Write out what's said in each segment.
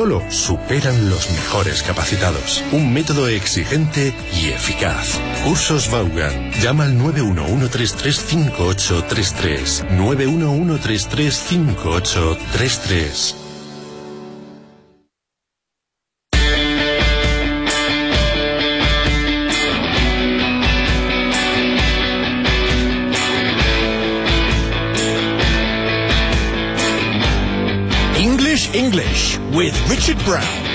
Solo superan los mejores capacitados. Un método exigente y eficaz. Cursos Vaughan. Llama al 911335833. 911335833. With Richard Brown.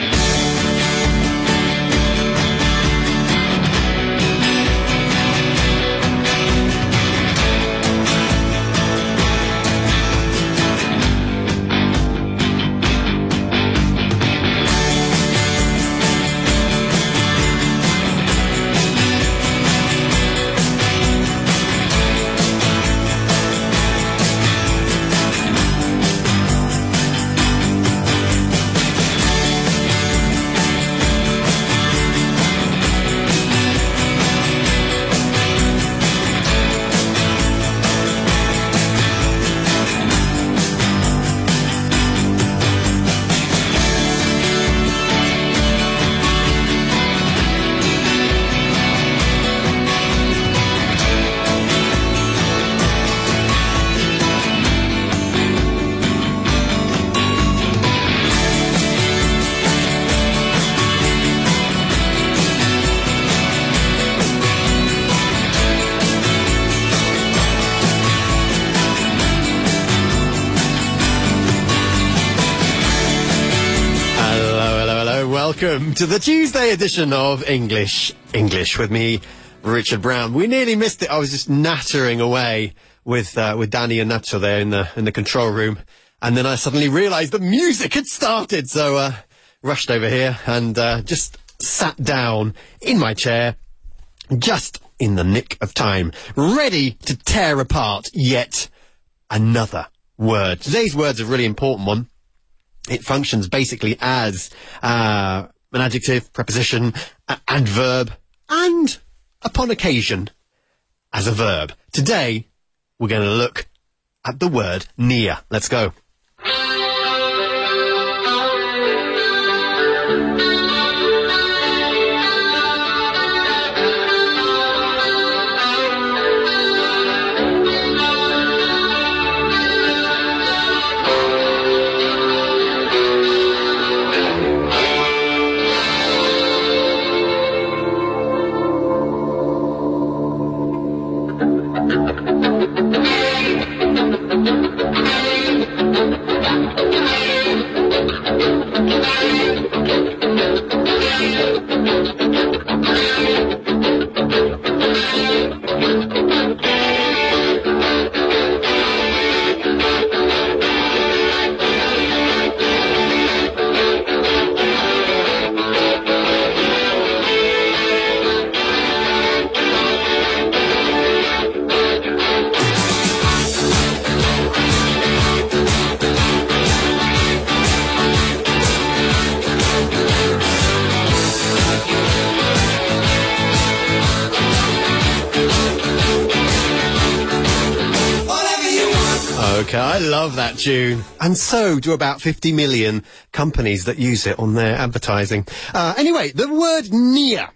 Welcome to the Tuesday edition of English English with me, Richard Brown. We nearly missed it. I was just nattering away with uh, with Danny and Nacho there in the in the control room, and then I suddenly realised the music had started. So uh, rushed over here and uh, just sat down in my chair, just in the nick of time, ready to tear apart yet another word. Today's word's a really important one it functions basically as uh, an adjective, preposition, a- adverb, and upon occasion as a verb. Today, we're going to look at the word near. Let's go. Love that tune. And so do about 50 million companies that use it on their advertising. Uh, anyway, the word near.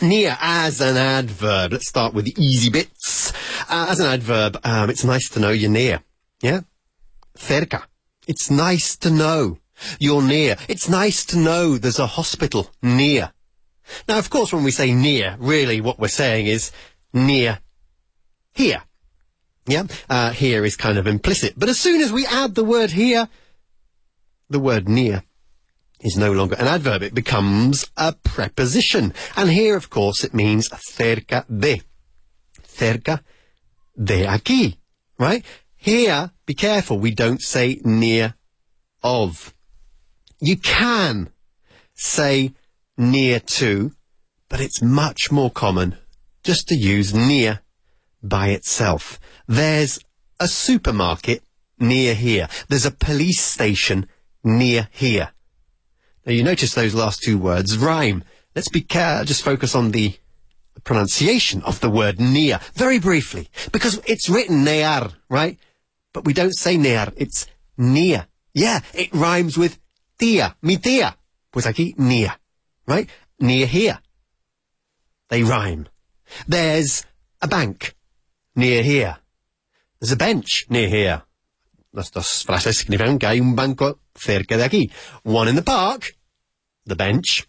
Near as an adverb. Let's start with the easy bits. Uh, as an adverb, um, it's nice to know you're near. Yeah? Cerca. It's nice to know you're near. It's nice to know there's a hospital near. Now, of course, when we say near, really what we're saying is near here. Yeah, uh, here is kind of implicit. But as soon as we add the word here, the word near is no longer an adverb. It becomes a preposition. And here, of course, it means cerca de. Cerca de aquí. Right? Here, be careful, we don't say near of. You can say near to, but it's much more common just to use near by itself. There's a supermarket near here. There's a police station near here. Now you notice those last two words rhyme. Let's be care, just focus on the pronunciation of the word near very briefly because it's written near, right? But we don't say near, it's near. Yeah, it rhymes with tía, mi tía. Pues aquí, near. Right? Near here. They rhyme. There's a bank near here. There's a bench near here. Las dos frases significan que hay un banco cerca de aquí. One in the park, the bench,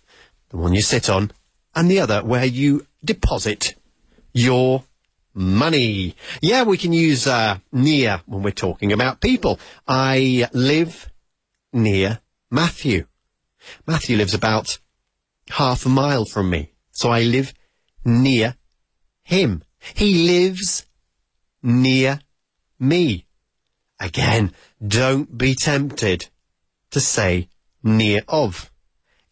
the one you sit on, and the other where you deposit your money. Yeah, we can use uh, near when we're talking about people. I live near Matthew. Matthew lives about half a mile from me, so I live near him. He lives near me. Again, don't be tempted to say near of.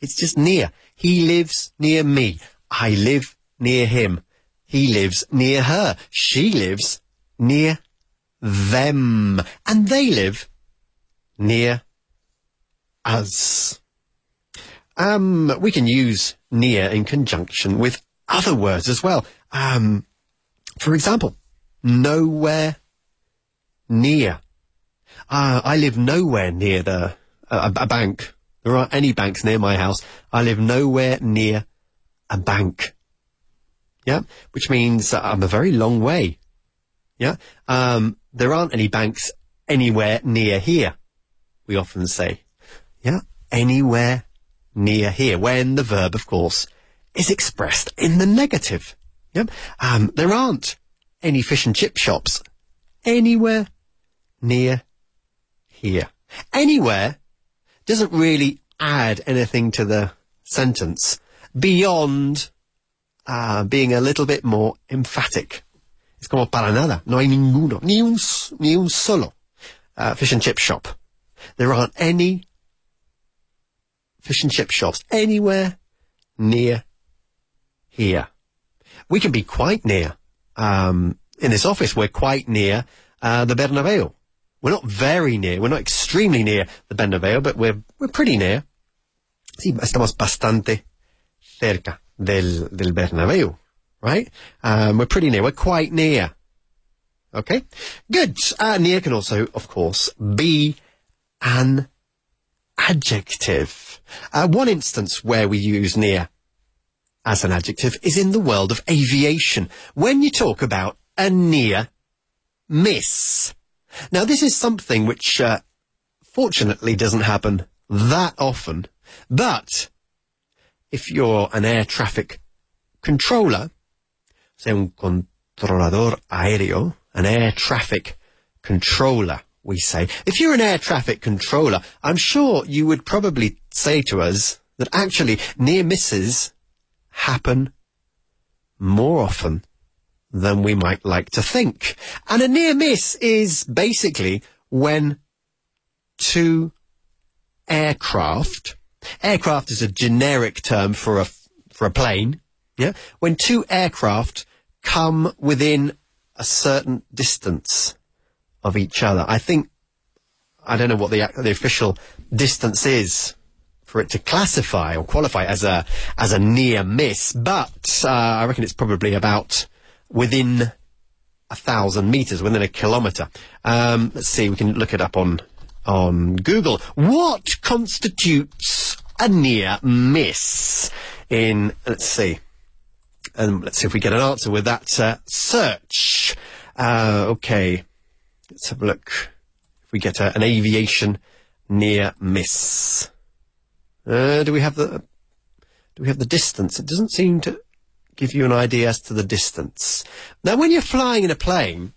It's just near. He lives near me. I live near him. He lives near her. She lives near them. And they live near us. Um, we can use near in conjunction with other words as well. Um, for example, nowhere near. Uh, I live nowhere near the uh, a, a bank. There aren't any banks near my house. I live nowhere near a bank. Yeah, which means I'm a very long way. Yeah, um, there aren't any banks anywhere near here. We often say, yeah, anywhere near here, when the verb, of course, is expressed in the negative. Yeah, um, there aren't any fish and chip shops anywhere near here. Anywhere doesn't really add anything to the sentence beyond uh, being a little bit more emphatic. Es como para nada. No hay ninguno. Ni un, ni un solo uh, fish and chip shop. There aren't any fish and chip shops anywhere near here. We can be quite near. Um, in this office, we're quite near uh, the Bernabeu. We're not very near. We're not extremely near the Bernabeu, but we're we're pretty near. Sí, estamos bastante cerca del del Bernabeu, right? Um, we're pretty near. We're quite near. Okay, good. Uh, near can also, of course, be an adjective. Uh, one instance where we use near as an adjective is in the world of aviation. When you talk about a near miss. Now, this is something which, uh, fortunately doesn't happen that often, but if you're an air traffic controller, say un controlador aéreo, an air traffic controller, we say. If you're an air traffic controller, I'm sure you would probably say to us that actually near misses happen more often than we might like to think. And a near miss is basically when two aircraft, aircraft is a generic term for a, for a plane, yeah? When two aircraft come within a certain distance of each other. I think, I don't know what the, the official distance is for it to classify or qualify as a, as a near miss, but, uh, I reckon it's probably about within a thousand meters, within a kilometer. Um, let's see, we can look it up on, on Google. What constitutes a near miss in, let's see, and let's see if we get an answer with that uh, search. Uh, okay, let's have a look. If we get a, an aviation near miss, uh, do we have the do we have the distance? It doesn't seem to give you an idea as to the distance. Now, when you're flying in a plane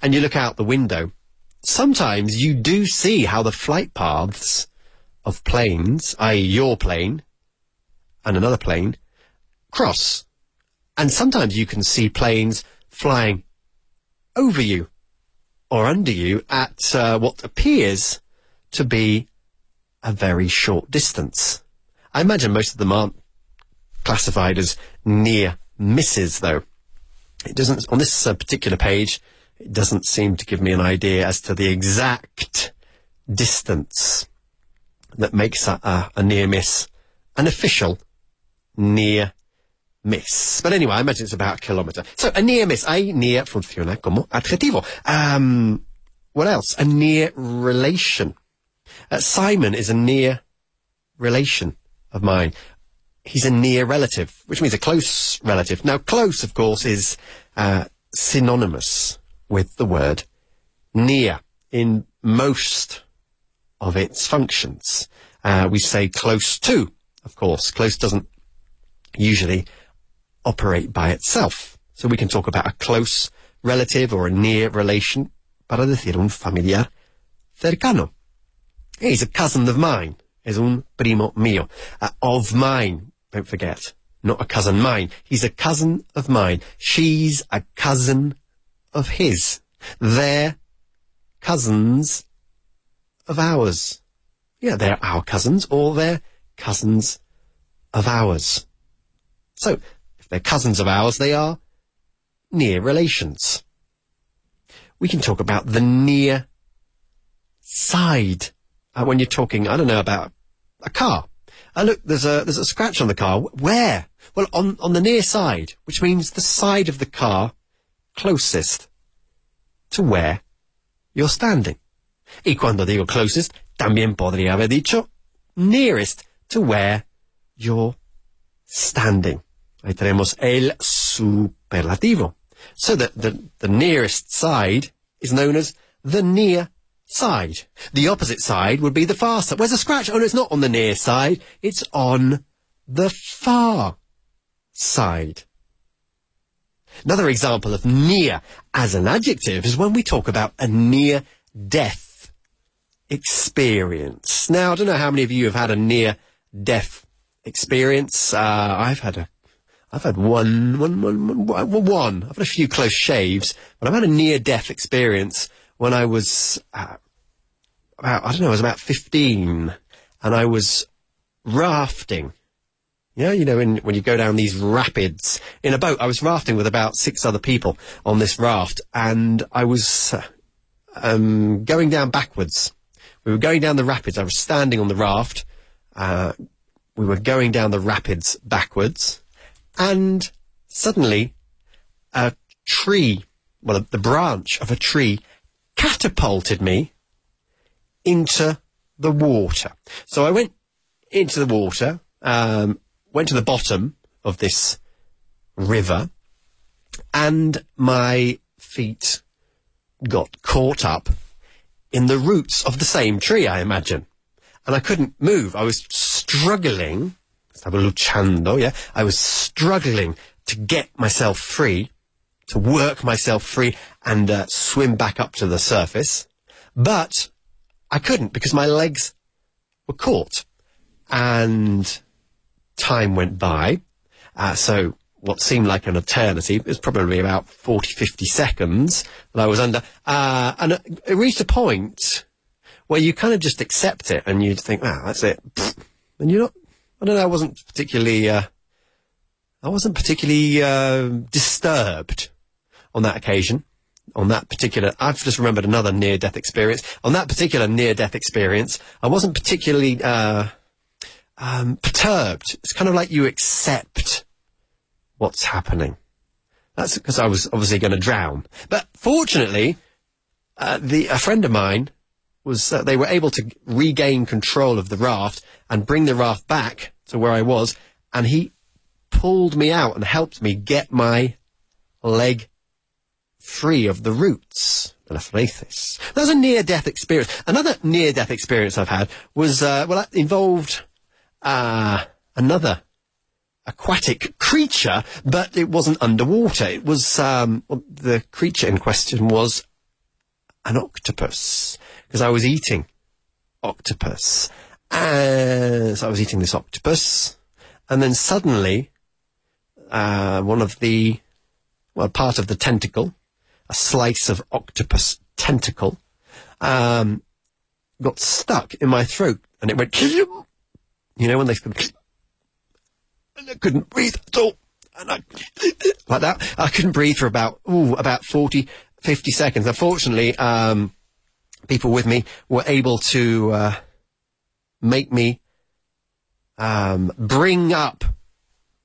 and you look out the window, sometimes you do see how the flight paths of planes, i.e., your plane and another plane, cross. And sometimes you can see planes flying over you or under you at uh, what appears to be a very short distance. I imagine most of them aren't classified as near misses, though. It doesn't, on this uh, particular page, it doesn't seem to give me an idea as to the exact distance that makes a, a, a near miss an official near miss. But anyway, I imagine it's about a kilometre. So a near miss, a near funciona como adjetivo. Um, what else? A near relation. Uh, Simon is a near relation of mine. He's a near relative, which means a close relative. Now, close, of course, is uh, synonymous with the word near in most of its functions. Uh, we say close to, of course. Close doesn't usually operate by itself. So we can talk about a close relative or a near relation para decir un familiar cercano. He's a cousin of mine. Es un primo mío. Uh, of mine, don't forget. Not a cousin mine. He's a cousin of mine. She's a cousin of his. They're cousins of ours. Yeah, they're our cousins or they're cousins of ours. So, if they're cousins of ours, they are near relations. We can talk about the near side uh, when you're talking, I don't know, about a car. Uh, look, there's a there's a scratch on the car. Where? Well, on on the near side, which means the side of the car closest to where you're standing. Y cuando digo closest, también podría haber dicho nearest to where you're standing. Ahí tenemos el superlativo. So that the, the nearest side is known as the near side. The opposite side would be the far side. Where's the scratch? Oh, no, it's not on the near side. It's on the far side. Another example of near as an adjective is when we talk about a near death experience. Now, I don't know how many of you have had a near death experience. Uh, I've had a I've had one, one, one, one, one. I've had a few close shaves, but I've had a near-death experience when I was uh, about, I don't know, I was about 15, and I was rafting. Yeah, you know, in, when you go down these rapids in a boat, I was rafting with about six other people on this raft, and I was uh, um, going down backwards. We were going down the rapids. I was standing on the raft. Uh, we were going down the rapids backwards and suddenly a tree, well, the branch of a tree catapulted me into the water. So I went into the water, um, went to the bottom of this river, and my feet got caught up in the roots of the same tree, I imagine. And I couldn't move. I was struggling estaba luchando, yeah? I was struggling to get myself free, to work myself free and uh, swim back up to the surface. But I couldn't because my legs were caught. And time went by. Uh, so what seemed like an eternity, it was probably about 40, 50 seconds that I was under. Uh, and it reached a point where you kind of just accept it and you think, ah, that's it. And you're not I don't know. I wasn't particularly. Uh, I wasn't particularly uh, disturbed on that occasion. On that particular, I've just remembered another near-death experience. On that particular near-death experience, I wasn't particularly uh, um, perturbed. It's kind of like you accept what's happening. That's because I was obviously going to drown. But fortunately, uh, the a friend of mine was uh, they were able to regain control of the raft and bring the raft back to where I was, and he pulled me out and helped me get my leg free of the roots. That was a near-death experience. Another near-death experience I've had was, uh, well, that involved uh, another aquatic creature, but it wasn't underwater. It was, um, the creature in question was an octopus because I was eating octopus. And so I was eating this octopus, and then suddenly, uh, one of the, well, part of the tentacle, a slice of octopus tentacle, um, got stuck in my throat, and it went, you know, when they, and I couldn't breathe at all. And I, like that, I couldn't breathe for about, ooh, about 40, 50 seconds. Unfortunately, um, people with me were able to uh, make me um, bring up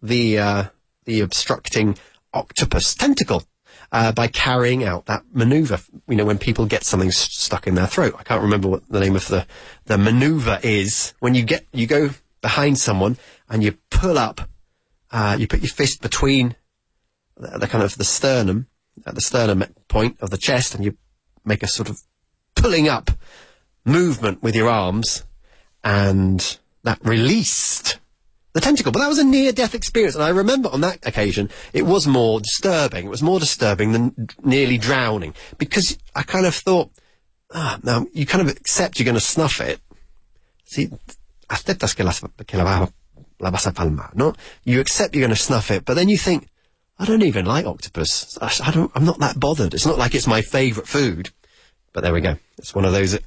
the uh, the obstructing octopus tentacle uh, by carrying out that maneuver. You know, when people get something st- stuck in their throat. I can't remember what the name of the the maneuver is. When you get you go behind someone and you pull up, uh, you put your fist between the, the kind of the sternum, at the sternum point of the chest, and you make a sort of pulling up movement with your arms, and that released the tentacle. But that was a near-death experience, and I remember on that occasion it was more disturbing. It was more disturbing than nearly drowning because I kind of thought, ah, now you kind of accept you're going to snuff it. See, aceptas que, las, que la, va- la vas a palmar, no? You accept you're going to snuff it, but then you think, I don't even like octopus. I, I don't, I'm not that bothered. It's not like it's my favourite food. But there we go. It's one of those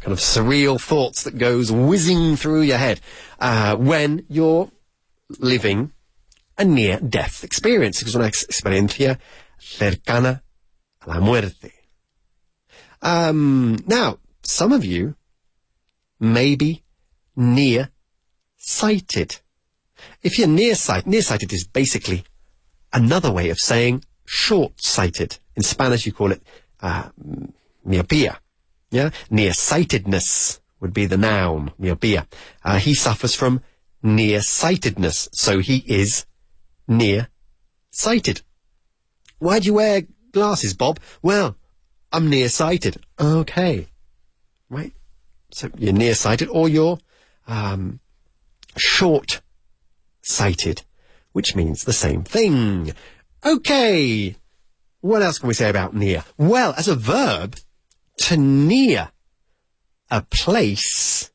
kind of surreal thoughts that goes whizzing through your head uh, when you're living a near-death experience. Es una experiencia cercana a la muerte. Um, now, some of you may be near-sighted. If you're nearsighted, nearsighted is basically another way of saying short-sighted. In Spanish, you call it uh, myopia. Yeah, nearsightedness would be the noun myopia. Uh, he suffers from nearsightedness, so he is near-sighted. Why do you wear glasses, Bob? Well, I'm nearsighted. Okay, right. So you're nearsighted, or you're um, short-sighted which means the same thing. Okay. What else can we say about near? Well, as a verb, to near a place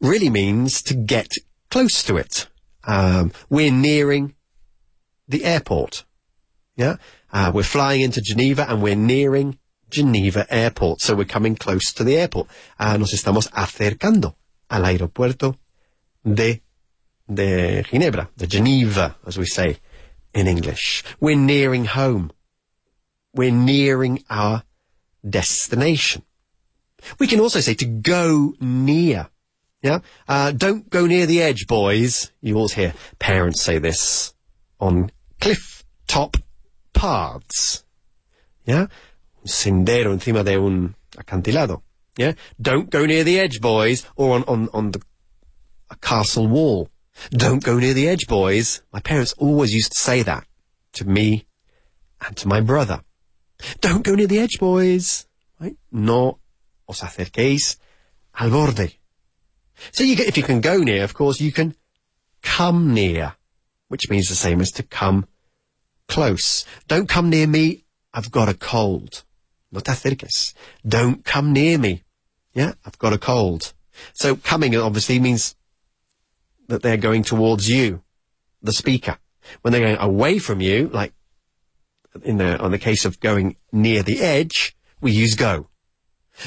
really means to get close to it. Um, we're nearing the airport. Yeah. Uh, we're flying into Geneva and we're nearing Geneva Airport. So we're coming close to the airport. Uh, nos estamos acercando al aeropuerto de de Ginebra, the Geneva, as we say in English. We're nearing home. We're nearing our destination. We can also say to go near. Yeah? Uh, don't go near the edge, boys. You always hear parents say this on cliff top paths. Yeah? Un sendero encima de un acantilado. Yeah? Don't go near the edge, boys, or on, on, on the a castle wall. Don't go near the edge, boys. My parents always used to say that to me and to my brother. Don't go near the edge, boys. Right? No os acerquéis al borde. So you get, if you can go near, of course, you can come near, which means the same as to come close. Don't come near me. I've got a cold. No te acerques. Don't come near me. Yeah, I've got a cold. So coming obviously means that they're going towards you, the speaker. When they're going away from you, like in the, on the case of going near the edge, we use go.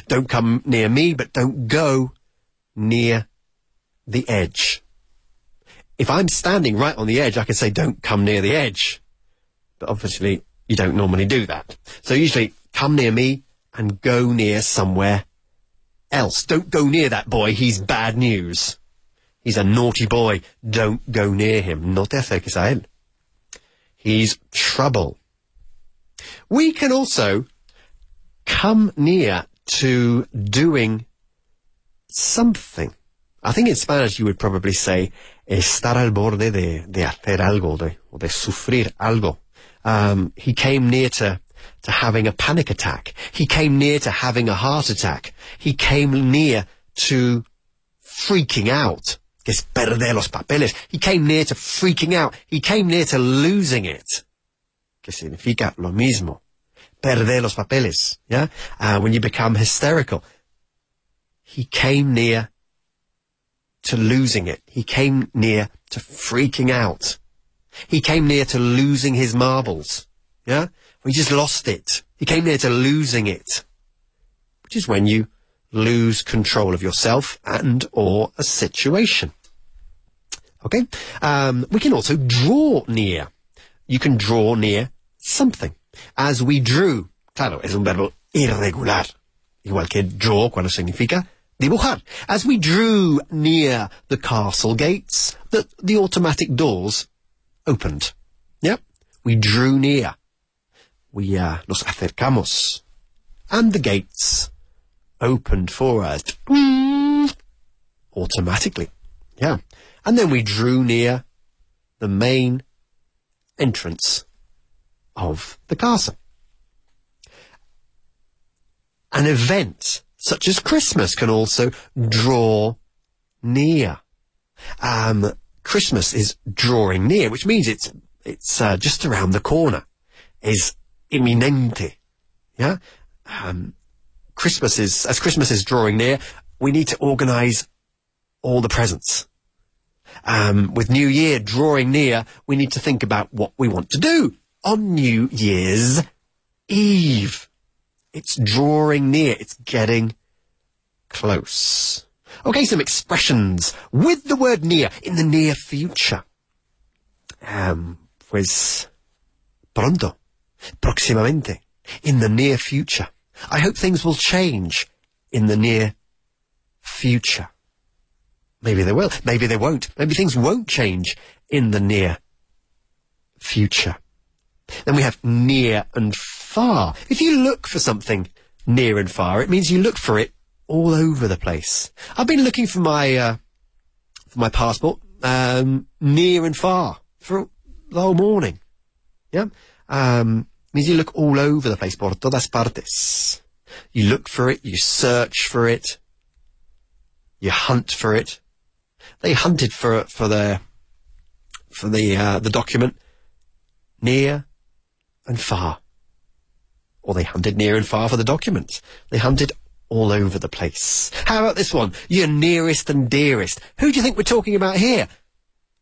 Don't come near me, but don't go near the edge. If I'm standing right on the edge, I can say don't come near the edge. But obviously, you don't normally do that. So usually, come near me and go near somewhere else. Don't go near that boy, he's bad news. He's a naughty boy. Don't go near him. No te acerques a él. He's trouble. We can also come near to doing something. I think in Spanish you would probably say estar al borde de, de hacer algo, de, or de sufrir algo. Um, he came near to, to having a panic attack. He came near to having a heart attack. He came near to freaking out. Que es perder los papeles. He came near to freaking out. He came near to losing it. Que significa lo mismo. Perder los papeles. Yeah? Uh, when you become hysterical. He came near to losing it. He came near to freaking out. He came near to losing his marbles. Yeah? He just lost it. He came near to losing it. Which is when you lose control of yourself and or a situation. Okay? Um, we can also draw near. You can draw near something. As we drew. Claro, es un verbo irregular. Igual que draw cuando significa dibujar. As we drew near the castle gates, the, the automatic doors opened. Yeah? We drew near. We uh, nos acercamos. And the gates opened for us. Automatically. Yeah. And then we drew near the main entrance of the castle. An event such as Christmas can also draw near. Um, Christmas is drawing near, which means it's it's uh, just around the corner. Is imminente. Yeah. Um, Christmas is as Christmas is drawing near. We need to organise all the presents. Um, with New Year drawing near, we need to think about what we want to do on New Year's Eve. It's drawing near. It's getting close. Okay, some expressions with the word near in the near future. Um, pues pronto, próximamente, in the near future. I hope things will change in the near future. Maybe they will. Maybe they won't. Maybe things won't change in the near future. Then we have near and far. If you look for something near and far, it means you look for it all over the place. I've been looking for my uh, for my passport um, near and far for the whole morning. Yeah, um, means you look all over the place por todas partes. You look for it, you search for it, you hunt for it. They hunted for for their for the uh, the document near and far. Or they hunted near and far for the documents. They hunted all over the place. How about this one? Your nearest and dearest. Who do you think we're talking about here?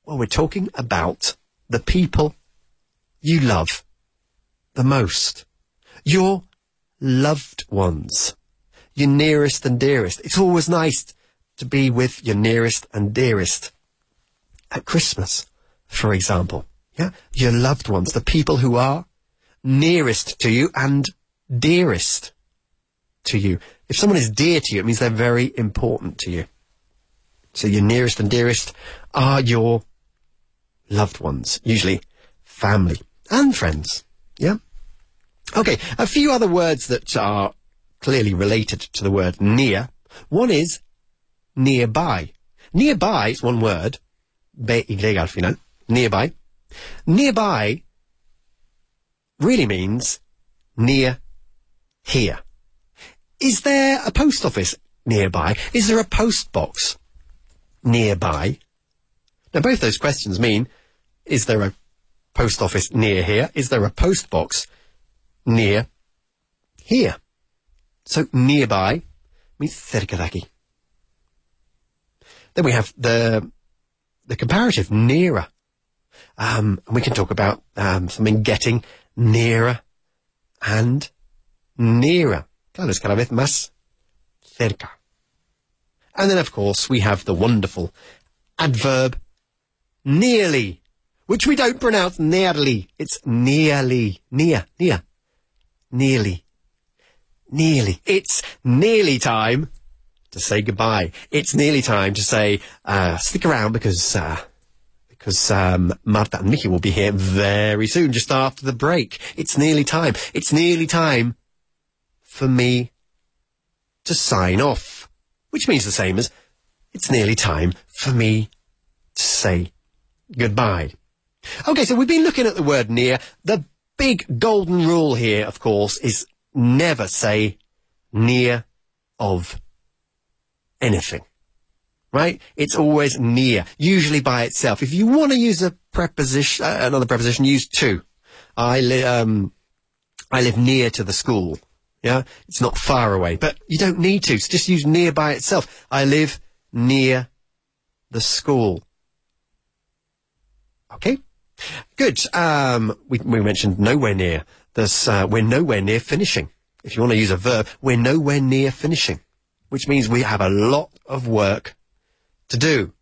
Well, we're talking about the people you love the most. Your loved ones. Your nearest and dearest. It's always nice to be with your nearest and dearest. At Christmas, for example. Yeah? Your loved ones. The people who are nearest to you and dearest to you. If someone is dear to you, it means they're very important to you. So your nearest and dearest are your loved ones, usually family and friends. Yeah? Okay, a few other words that are clearly related to the word near. One is nearby. Nearby is one word, B-Y al final, nearby. Nearby really means near here. Is there a post office nearby? Is there a post box nearby? Now, both those questions mean, is there a post office near here? Is there a post box near here? So, nearby means cerca de aquí. Then we have the, the comparative, nearer. Um, and we can talk about um, something getting nearer and nearer. Claro, es cada vez más cerca. And then, of course, we have the wonderful adverb nearly, which we don't pronounce nearly. It's nearly, near, near, nearly, nearly. It's nearly time to say goodbye. It's nearly time to say, uh, stick around because, uh, because um, Marta and Mickey will be here very soon, just after the break. It's nearly time. It's nearly time for me to sign off, which means the same as it's nearly time for me to say goodbye. Okay, so we've been looking at the word near. The big golden rule here, of course, is never say near of anything. Right? It's always near, usually by itself. If you want to use a preposition, uh, another preposition, use to. I li- um, I live near to the school. Yeah, it's not far away, but you don't need to. So just use near by itself. I live near the school. Okay, good. Um, we we mentioned nowhere near. Uh, we're nowhere near finishing. If you want to use a verb, we're nowhere near finishing, which means we have a lot of work to do.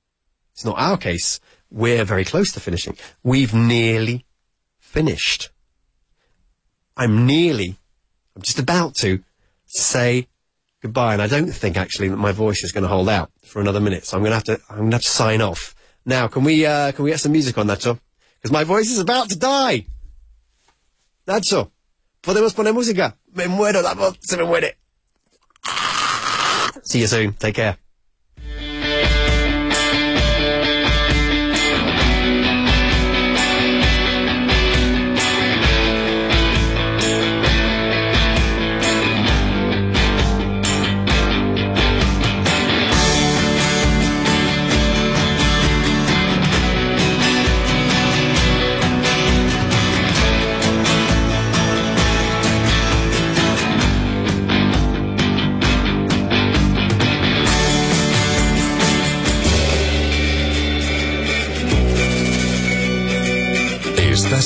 It's not our case. We're very close to finishing. We've nearly finished. I'm nearly I'm just about to say goodbye, and I don't think actually that my voice is going to hold out for another minute. So I'm going to have to I'm going to have to sign off now. Can we uh, can we get some music on Nacho? Because my voice is about to die. Nacho, podemos poner música. Me muero, la voz se me muere. See you soon. Take care.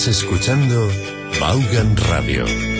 Escuchando Vaughan Radio.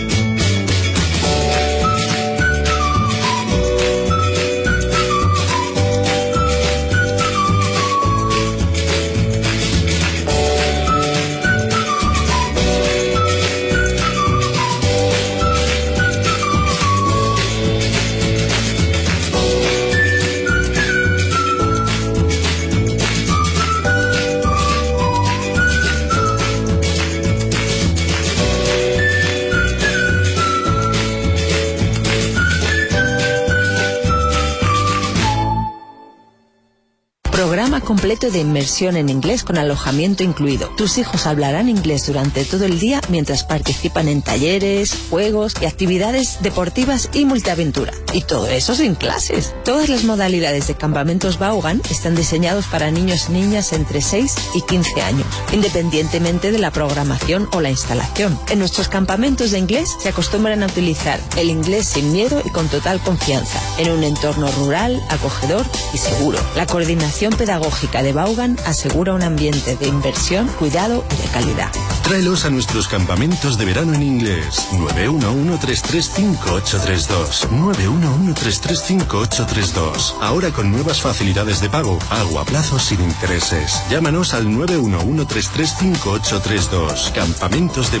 Completo de inmersión en inglés con alojamiento incluido. Tus hijos hablarán inglés durante todo el día mientras participan en talleres, juegos y actividades deportivas y multiaventura. Y todo eso sin clases. Todas las modalidades de campamentos Vaughan están diseñados para niños y niñas entre 6 y 15 años, independientemente de la programación o la instalación. En nuestros campamentos de inglés se acostumbran a utilizar el inglés sin miedo y con total confianza, en un entorno rural, acogedor y seguro. La coordinación pedagógica de Vaughan asegura un ambiente de inversión, cuidado y de calidad. Tráelos a nuestros campamentos de verano en inglés. 911-335-832. 911-335-832. Ahora con nuevas facilidades de pago, pago a plazos sin intereses. Llámanos al 911-335-832. Campamentos de